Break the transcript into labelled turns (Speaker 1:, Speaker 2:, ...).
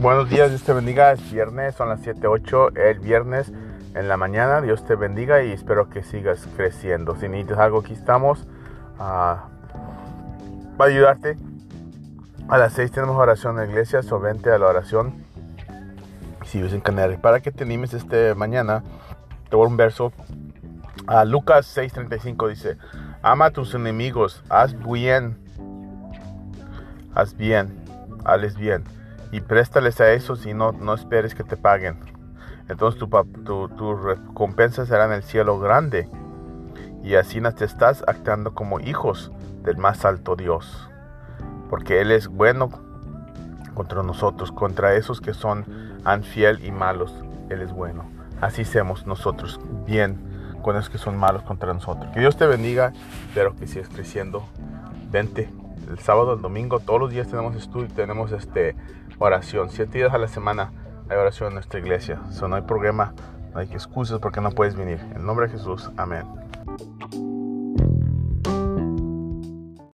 Speaker 1: Buenos días, Dios te bendiga. Es viernes, son las 7:08 el viernes en la mañana. Dios te bendiga y espero que sigas creciendo. Si necesitas algo, aquí estamos uh, para ayudarte. A las 6 tenemos oración en la iglesia, so vente a la oración. Si vives en Canarias, para que te animes este mañana, te voy a un verso. A Lucas 6:35 dice: Ama a tus enemigos, haz bien, haz bien, hazles bien y préstales a esos y no, no esperes que te paguen. Entonces tu, tu, tu recompensa será en el cielo grande y así te estás actuando como hijos del más alto Dios. Porque Él es bueno contra nosotros, contra esos que son anfiel y malos. Él es bueno. Así seamos nosotros bien con esos que son malos contra nosotros. Que Dios te bendiga. Espero que sigas creciendo. Vente el sábado, el domingo, todos los días tenemos estudio, tenemos este oración. Siete días a la semana hay oración en nuestra iglesia. So, no hay problema, no hay excusas porque no puedes venir. En nombre de Jesús, amén.